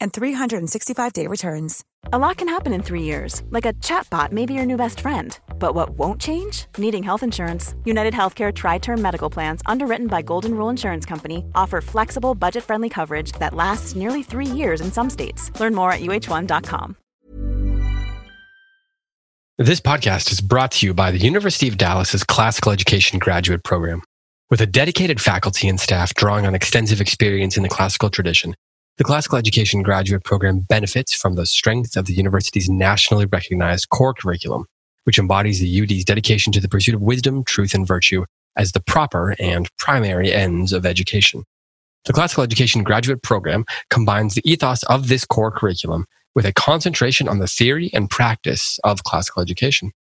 and 365-day returns. A lot can happen in three years, like a chatbot may be your new best friend. But what won't change? Needing health insurance. United Healthcare Tri Term Medical Plans, underwritten by Golden Rule Insurance Company, offer flexible, budget friendly coverage that lasts nearly three years in some states. Learn more at uh1.com. This podcast is brought to you by the University of Dallas's Classical Education Graduate Program. With a dedicated faculty and staff drawing on extensive experience in the classical tradition, the Classical Education Graduate Program benefits from the strength of the university's nationally recognized core curriculum, which embodies the UD's dedication to the pursuit of wisdom, truth, and virtue as the proper and primary ends of education. The Classical Education Graduate Program combines the ethos of this core curriculum with a concentration on the theory and practice of classical education,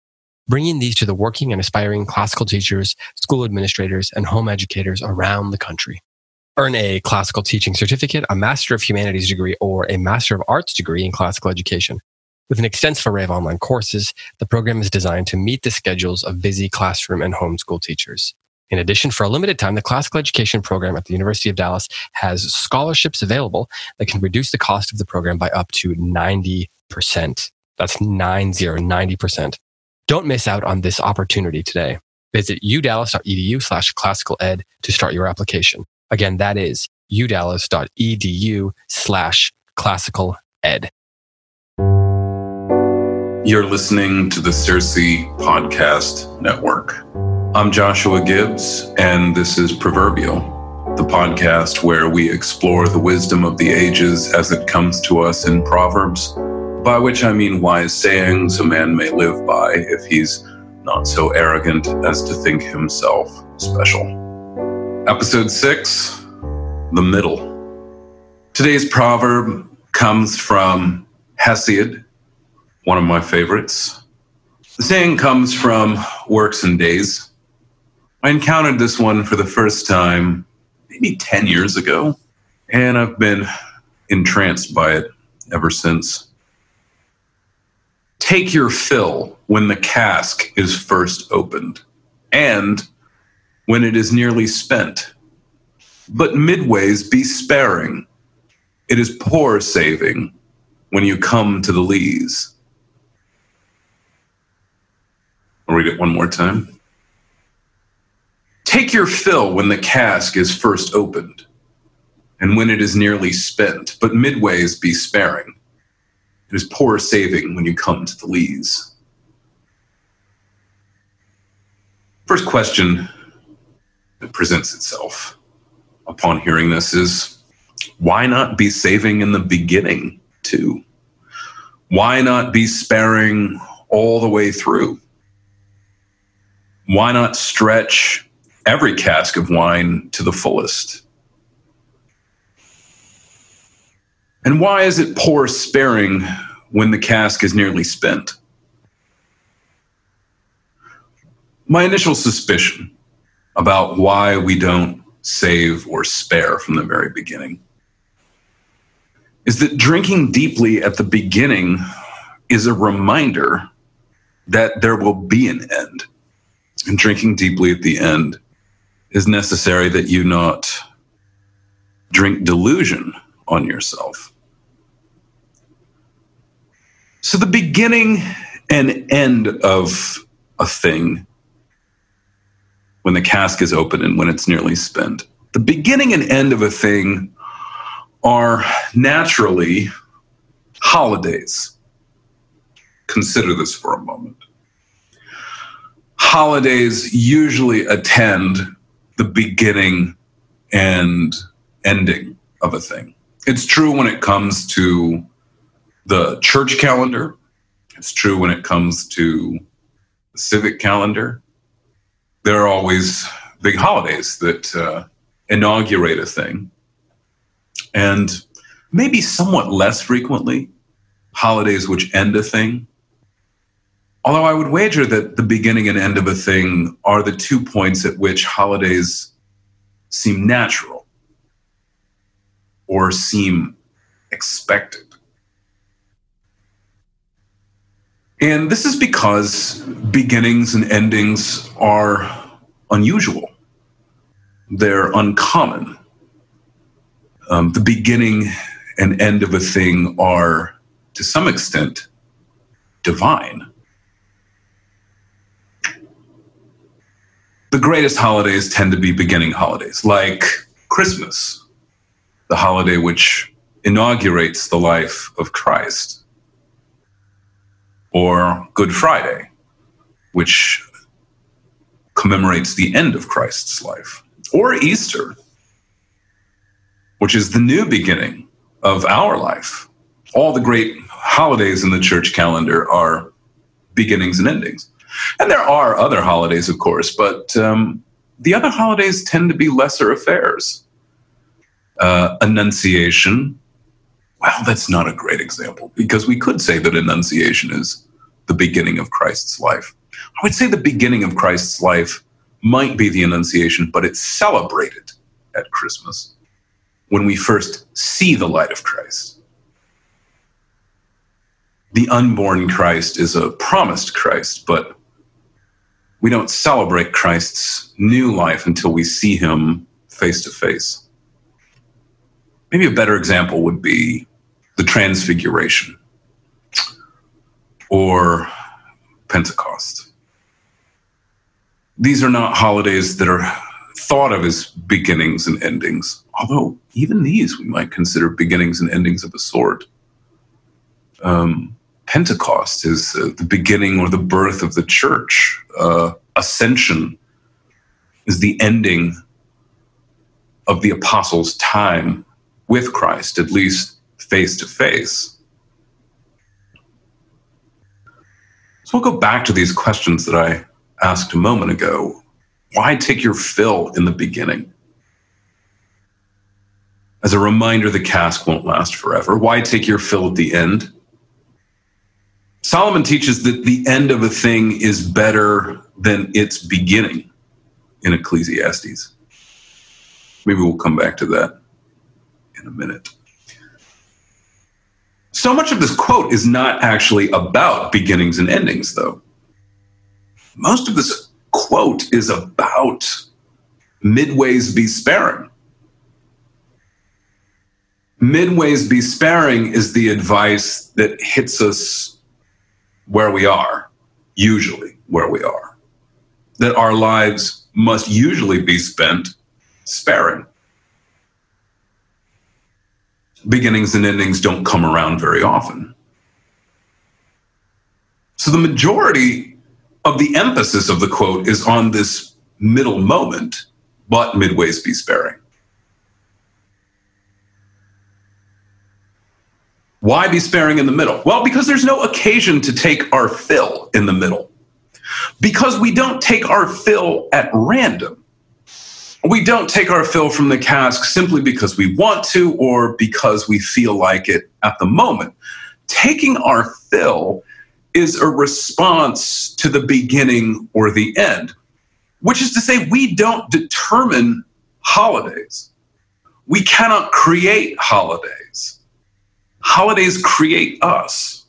bringing these to the working and aspiring classical teachers, school administrators, and home educators around the country earn a classical teaching certificate, a Master of Humanities degree, or a Master of Arts degree in classical education. With an extensive array of online courses, the program is designed to meet the schedules of busy classroom and homeschool teachers. In addition, for a limited time, the classical education program at the University of Dallas has scholarships available that can reduce the cost of the program by up to 90%. That's 90, 90%. Don't miss out on this opportunity today. Visit udallas.edu slash classical ed to start your application. Again, that is udallas.edu slash classical ed. You're listening to the Circe Podcast Network. I'm Joshua Gibbs, and this is Proverbial, the podcast where we explore the wisdom of the ages as it comes to us in Proverbs, by which I mean wise sayings a man may live by if he's not so arrogant as to think himself special. Episode 6 The Middle. Today's proverb comes from Hesiod, one of my favorites. The saying comes from Works and Days. I encountered this one for the first time maybe 10 years ago, and I've been entranced by it ever since. Take your fill when the cask is first opened, and when it is nearly spent. But midways be sparing. It is poor saving when you come to the lees. I'll read it one more time. Take your fill when the cask is first opened, and when it is nearly spent, but midways be sparing. It is poor saving when you come to the lees. First question that presents itself upon hearing this is why not be saving in the beginning too? Why not be sparing all the way through? Why not stretch every cask of wine to the fullest? And why is it poor sparing when the cask is nearly spent? My initial suspicion about why we don't save or spare from the very beginning is that drinking deeply at the beginning is a reminder that there will be an end. And drinking deeply at the end is necessary that you not drink delusion on yourself. So, the beginning and end of a thing when the cask is open and when it's nearly spent. The beginning and end of a thing are naturally holidays. Consider this for a moment. Holidays usually attend the beginning and ending of a thing. It's true when it comes to the church calendar, it's true when it comes to the civic calendar. There are always big holidays that uh, inaugurate a thing. And maybe somewhat less frequently, holidays which end a thing. Although I would wager that the beginning and end of a thing are the two points at which holidays seem natural or seem expected. And this is because beginnings and endings are unusual, they're uncommon. Um, the beginning and end of a thing are, to some extent, divine. The greatest holidays tend to be beginning holidays, like Christmas, the holiday which inaugurates the life of Christ or Good Friday, which commemorates the end of Christ's life, or Easter, which is the new beginning of our life. All the great holidays in the church calendar are beginnings and endings. And there are other holidays, of course, but um, the other holidays tend to be lesser affairs. Uh, Annunciation, well, that's not a great example because we could say that Annunciation is the beginning of Christ's life. I would say the beginning of Christ's life might be the Annunciation, but it's celebrated at Christmas when we first see the light of Christ. The unborn Christ is a promised Christ, but we don't celebrate Christ's new life until we see him face to face. Maybe a better example would be the Transfiguration or Pentecost. These are not holidays that are thought of as beginnings and endings, although even these we might consider beginnings and endings of a sort. Um, Pentecost is uh, the beginning or the birth of the church. Uh, Ascension is the ending of the apostles' time with Christ, at least face to face. So we'll go back to these questions that I asked a moment ago. Why take your fill in the beginning? As a reminder, the cask won't last forever. Why take your fill at the end? Solomon teaches that the end of a thing is better than its beginning in Ecclesiastes. Maybe we'll come back to that in a minute so much of this quote is not actually about beginnings and endings, though. Most of this quote is about midways be sparing. Midways be sparing is the advice that hits us where we are, usually where we are. That our lives must usually be spent sparing beginnings and endings don't come around very often. So the majority of the emphasis of the quote is on this middle moment, but midways be sparing. Why be sparing in the middle? Well, because there's no occasion to take our fill in the middle. Because we don't take our fill at random we don't take our fill from the cask simply because we want to or because we feel like it at the moment. Taking our fill is a response to the beginning or the end, which is to say, we don't determine holidays. We cannot create holidays. Holidays create us.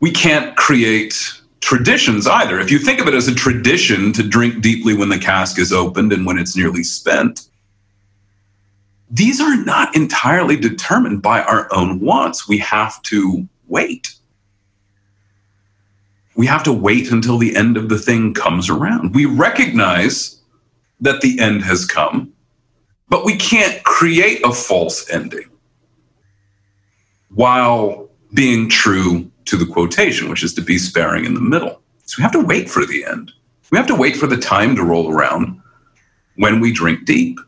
We can't create traditions either. If you think of it as a tradition to drink deeply when the cask is opened and when it's nearly spent, these are not entirely determined by our own wants. We have to wait. We have to wait until the end of the thing comes around. We recognize that the end has come, But we can't create a false ending while being true to the quotation, which is to be sparing in the middle. So we have to wait for the end. We have to wait for the time to roll around when we drink deep.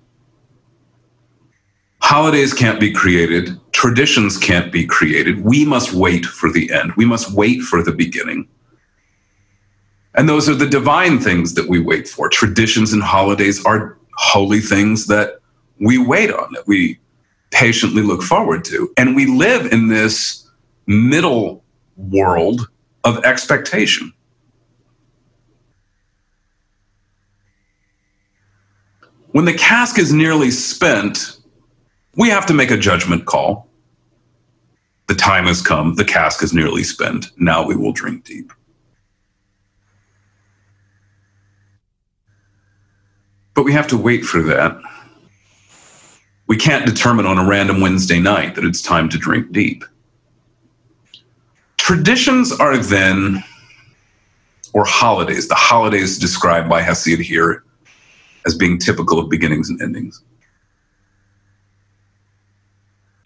Holidays can't be created, traditions can't be created. We must wait for the end. We must wait for the beginning. And those are the divine things that we wait for. Traditions and holidays are holy things that we wait on, that we patiently look forward to. And we live in this middle world of expectation. When the cask is nearly spent, we have to make a judgment call. The time has come, the cask is nearly spent. Now we will drink deep. But we have to wait for that. We can't determine on a random Wednesday night that it's time to drink deep. Traditions are then, or holidays, the holidays described by Hesiod here as being typical of beginnings and endings,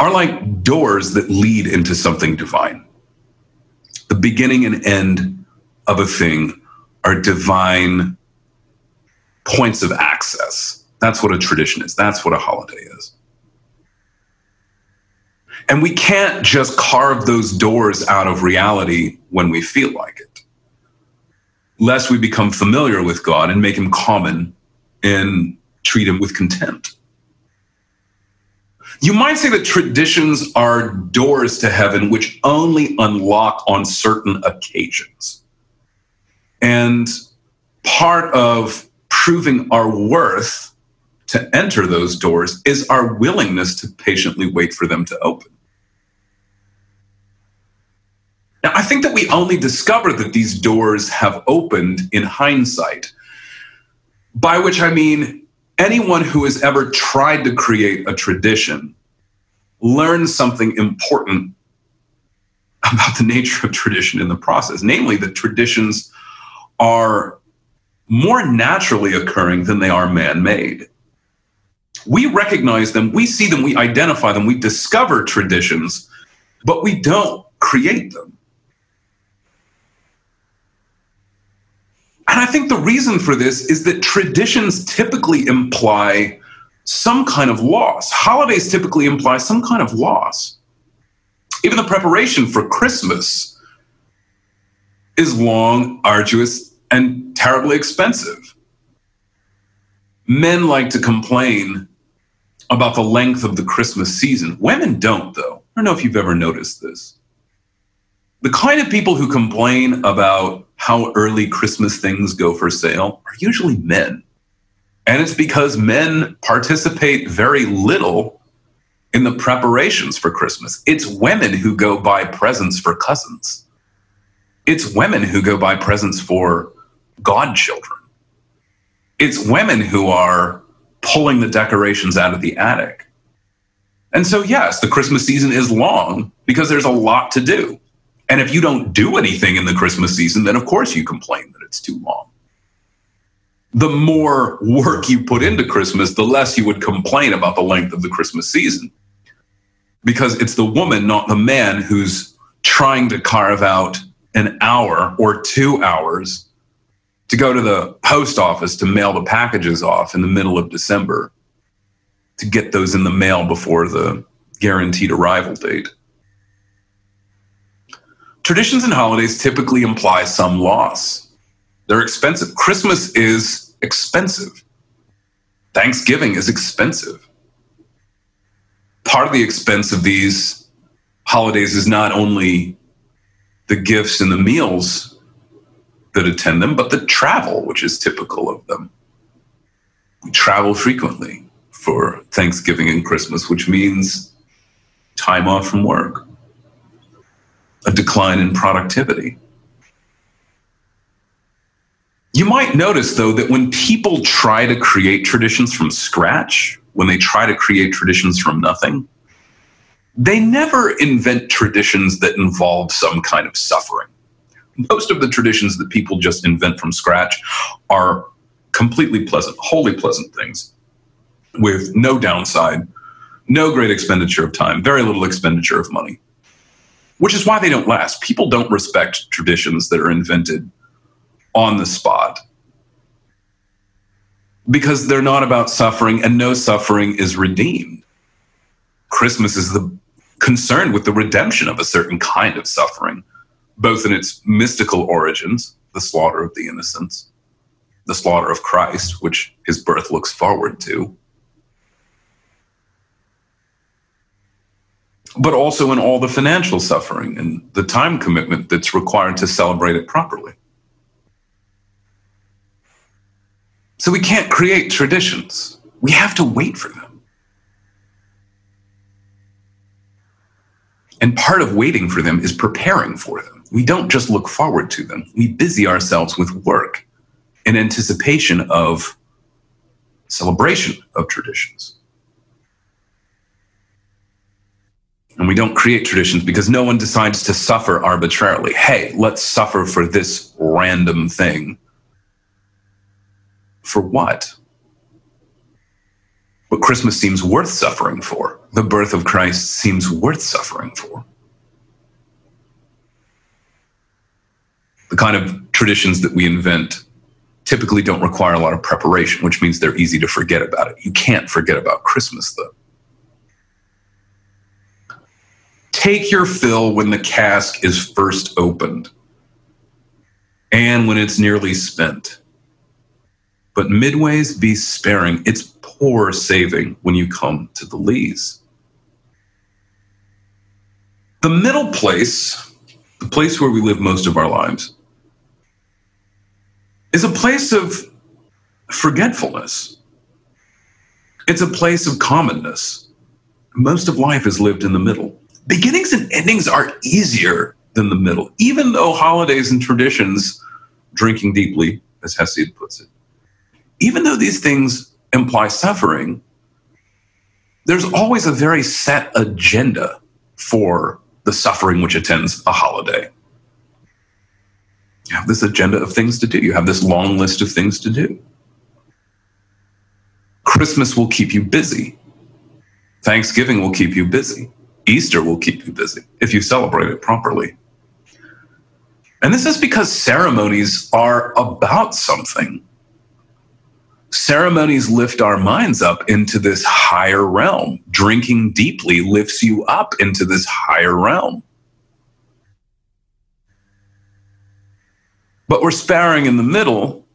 are like doors that lead into something divine. The beginning and end of a thing are divine points of access. That's what a tradition is. That's what a holiday is. And we can't just carve those doors out of reality when we feel like it, lest we become familiar with God and make him common and treat him with contempt. You might say that traditions are doors to heaven which only unlock on certain occasions. And part of proving our worth to enter those doors is our willingness to patiently wait for them to open. Now, I think that we only discover that these doors have opened in hindsight, by which I mean anyone who has ever tried to create a tradition learns something important about the nature of tradition in the process, namely that traditions are more naturally occurring than they are man made. We recognize them, we see them, we identify them, we discover traditions, but we don't create them. And I think the reason for this is that traditions typically imply some kind of loss. Holidays typically imply some kind of loss. Even the preparation for Christmas is long, arduous, and terribly expensive. Men like to complain about the length of the Christmas season. Women don't, though. I don't know if you've ever noticed this. The kind of people who complain about how early Christmas things go for sale are usually men. And it's because men participate very little in the preparations for Christmas. It's women who go buy presents for cousins. It's women who go buy presents for godchildren. It's women who are pulling the decorations out of the attic. And so, yes, the Christmas season is long because there's a lot to do. And if you don't do anything in the Christmas season, then of course you complain that it's too long. The more work you put into Christmas, the less you would complain about the length of the Christmas season. Because it's the woman, not the man, who's trying to carve out an hour or two hours to go to the post office to mail the packages off in the middle of December to get those in the mail before the guaranteed arrival date. Traditions and holidays typically imply some loss. They're expensive. Christmas is expensive. Thanksgiving is expensive. Part of the expense of these holidays is not only the gifts and the meals that attend them, but the travel, which is typical of them. We travel frequently for Thanksgiving and Christmas, which means time off from work a decline in productivity. You might notice, though, that when people try to create traditions from scratch, when they try to create traditions from nothing, they never invent traditions that involve some kind of suffering. Most of the traditions that people just invent from scratch are completely pleasant, wholly pleasant things. with no downside, no great expenditure of time, very little expenditure of money, which is why they don't last. People don't respect traditions that are invented on the spot because they're not about suffering and no suffering is redeemed. Christmas is the concerned with the redemption of a certain kind of suffering, both in its mystical origins, the slaughter of the innocents, the slaughter of Christ, which his birth looks forward to, but also in all the financial suffering and the time commitment that's required to celebrate it properly. So we can't create traditions. We have to wait for them. And part of waiting for them is preparing for them. We don't just look forward to them, we busy ourselves with work in anticipation of celebration of traditions. And we don't create traditions because no one decides to suffer arbitrarily. Hey, let's suffer for this random thing. For what? But Christmas seems worth suffering for. The birth of Christ seems worth suffering for. The kind of traditions that we invent typically don't require a lot of preparation, which means they're easy to forget about it. You can't forget about Christmas, though. Take your fill when the cask is first opened and when it's nearly spent. But midways be sparing. It's poor saving when you come to the lees. The middle place, the place where we live most of our lives, is a place of forgetfulness. It's a place of commonness. Most of life is lived in the middle. Beginnings and endings are easier than the middle, even though holidays and traditions, drinking deeply, as Hesiod puts it, even though these things imply suffering, there's always a very set agenda for the suffering which attends a holiday you have this agenda of things to do. You have this long list of things to do. Christmas will keep you busy. Thanksgiving will keep you busy. Easter will keep you busy if you celebrate it properly. And this is because ceremonies are about something. Ceremonies lift our minds up into this higher realm. Drinking deeply lifts you up into this higher realm. but we're sparring in the middle.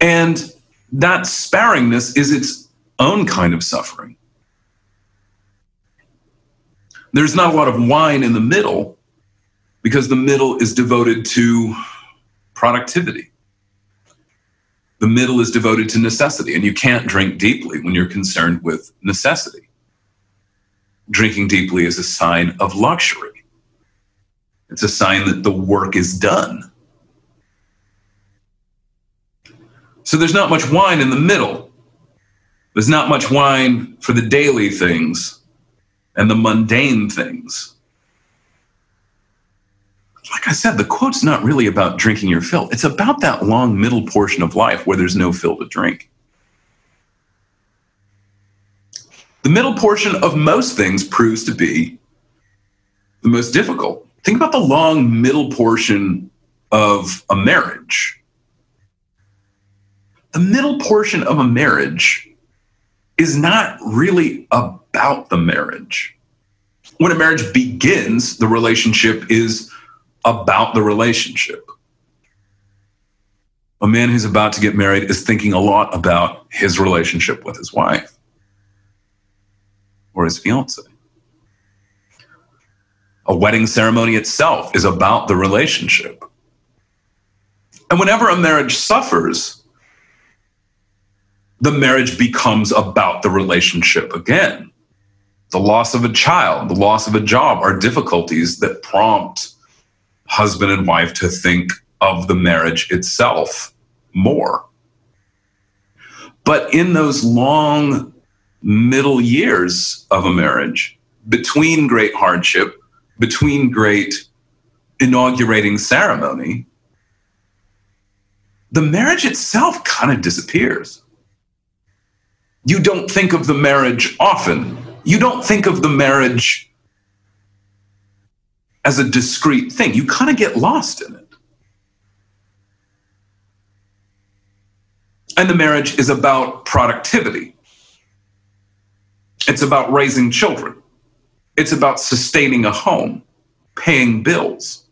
And that sparingness is its own kind of suffering. There's not a lot of wine in the middle because the middle is devoted to productivity. The middle is devoted to necessity, and you can't drink deeply when you're concerned with necessity. Drinking deeply is a sign of luxury. It's a sign that the work is done. So there's not much wine in the middle. There's not much wine for the daily things and the mundane things. Like I said, the quote's not really about drinking your fill. It's about that long middle portion of life where there's no fill to drink. The middle portion of most things proves to be the most difficult think about the long middle portion of a marriage. The middle portion of a marriage is not really about the marriage. When a marriage begins, the relationship is about the relationship. A man who's about to get married is thinking a lot about his relationship with his wife or his fiance. A wedding ceremony itself is about the relationship. And whenever a marriage suffers, the marriage becomes about the relationship again. The loss of a child, the loss of a job are difficulties that prompt husband and wife to think of the marriage itself more. But in those long middle years of a marriage, between great hardship between great inaugurating ceremony, the marriage itself kind of disappears. you don't think of the marriage often. You don't think of the marriage as a discrete thing. You kind of get lost in it. And the marriage is about productivity. It's about raising children. It's about sustaining a home, paying bills.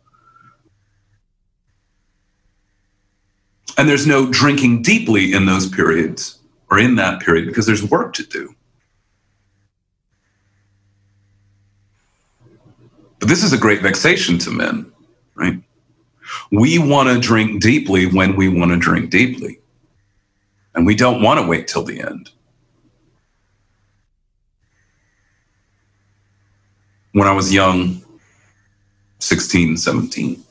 And there's no drinking deeply in those periods or in that period because there's work to do. This is a great vexation to men, right? We want to drink deeply when we want to drink deeply. And we don't want to wait till the end. When I was young, 16, 17,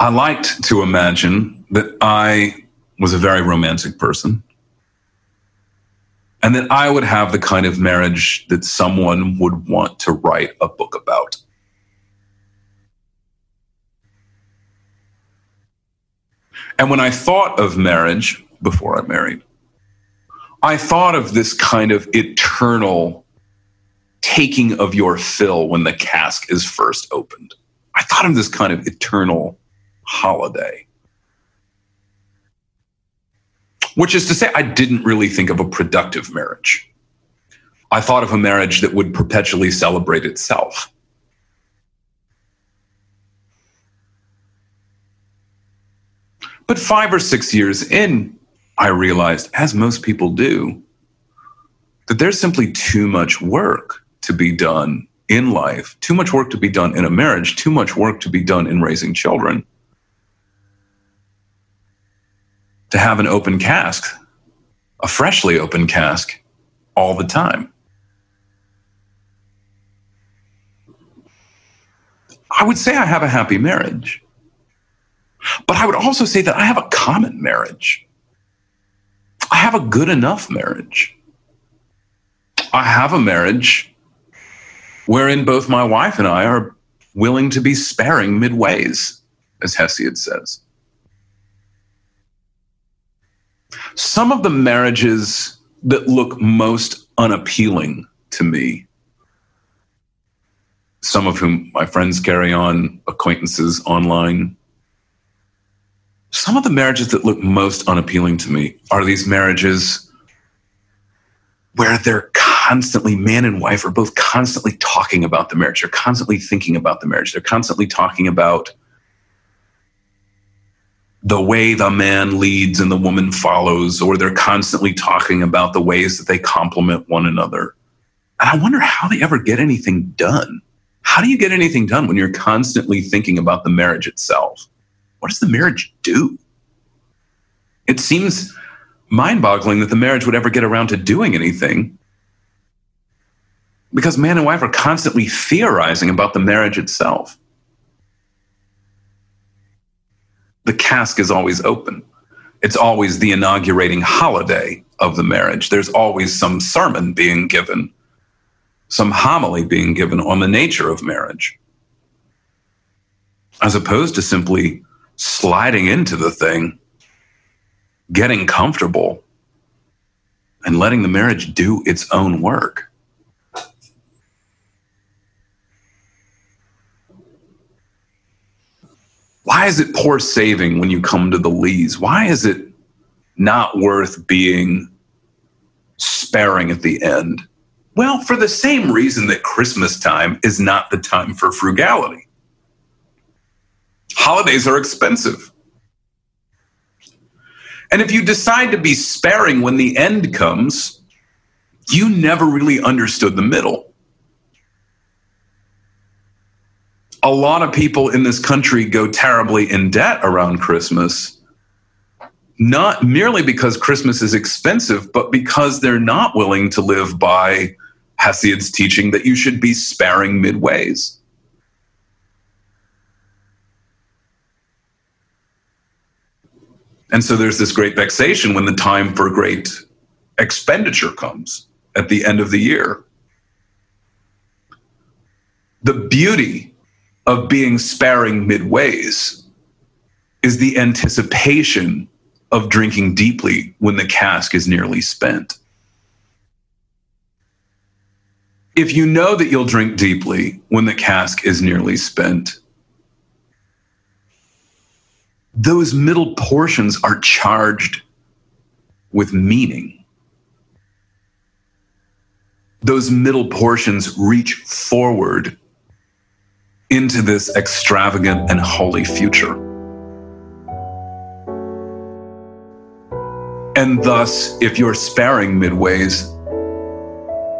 I liked to imagine that I was a very romantic person and that I would have the kind of marriage that someone would want to write a book about. And when I thought of marriage before I married, I thought of this kind of eternal taking of your fill when the cask is first opened. I thought of this kind of eternal holiday. Which is to say, I didn't really think of a productive marriage. I thought of a marriage that would perpetually celebrate itself. But five or six years in, I realized, as most people do, that there's simply too much work to be done in life, too much work to be done in a marriage, too much work to be done in raising children to have an open cask, a freshly open cask, all the time. I would say I have a happy marriage. But I would also say that I have a common marriage. I have a good enough marriage. I have a marriage wherein both my wife and I are willing to be sparing midways, as Hesiod says. Some of the marriages that look most unappealing to me, some of whom my friends carry on, acquaintances online, some of the marriages that look most unappealing to me are these marriages where they're constantly, man and wife are both constantly talking about the marriage. They're constantly thinking about the marriage. They're constantly talking about the way the man leads and the woman follows, or they're constantly talking about the ways that they complement one another. And I wonder how they ever get anything done. How do you get anything done when you're constantly thinking about the marriage itself? What does the marriage do? It seems mind boggling that the marriage would ever get around to doing anything because man and wife are constantly theorizing about the marriage itself. The cask is always open. It's always the inaugurating holiday of the marriage. There's always some sermon being given, some homily being given on the nature of marriage, as opposed to simply sliding into the thing, getting comfortable, and letting the marriage do its own work. Why is it poor saving when you come to the lees? Why is it not worth being sparing at the end? Well, for the same reason that Christmas time is not the time for frugality. Holidays are expensive. And if you decide to be sparing when the end comes, you never really understood the middle. A lot of people in this country go terribly in debt around Christmas, not merely because Christmas is expensive, but because they're not willing to live by Hesiod's teaching that you should be sparing midways. And so there's this great vexation when the time for great expenditure comes at the end of the year. The beauty of being sparing midways is the anticipation of drinking deeply when the cask is nearly spent. If you know that you'll drink deeply when the cask is nearly spent, those middle portions are charged with meaning. Those middle portions reach forward into this extravagant and holy future. And thus, if you're sparing midways,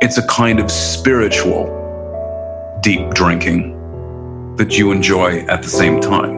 it's a kind of spiritual deep drinking that you enjoy at the same time.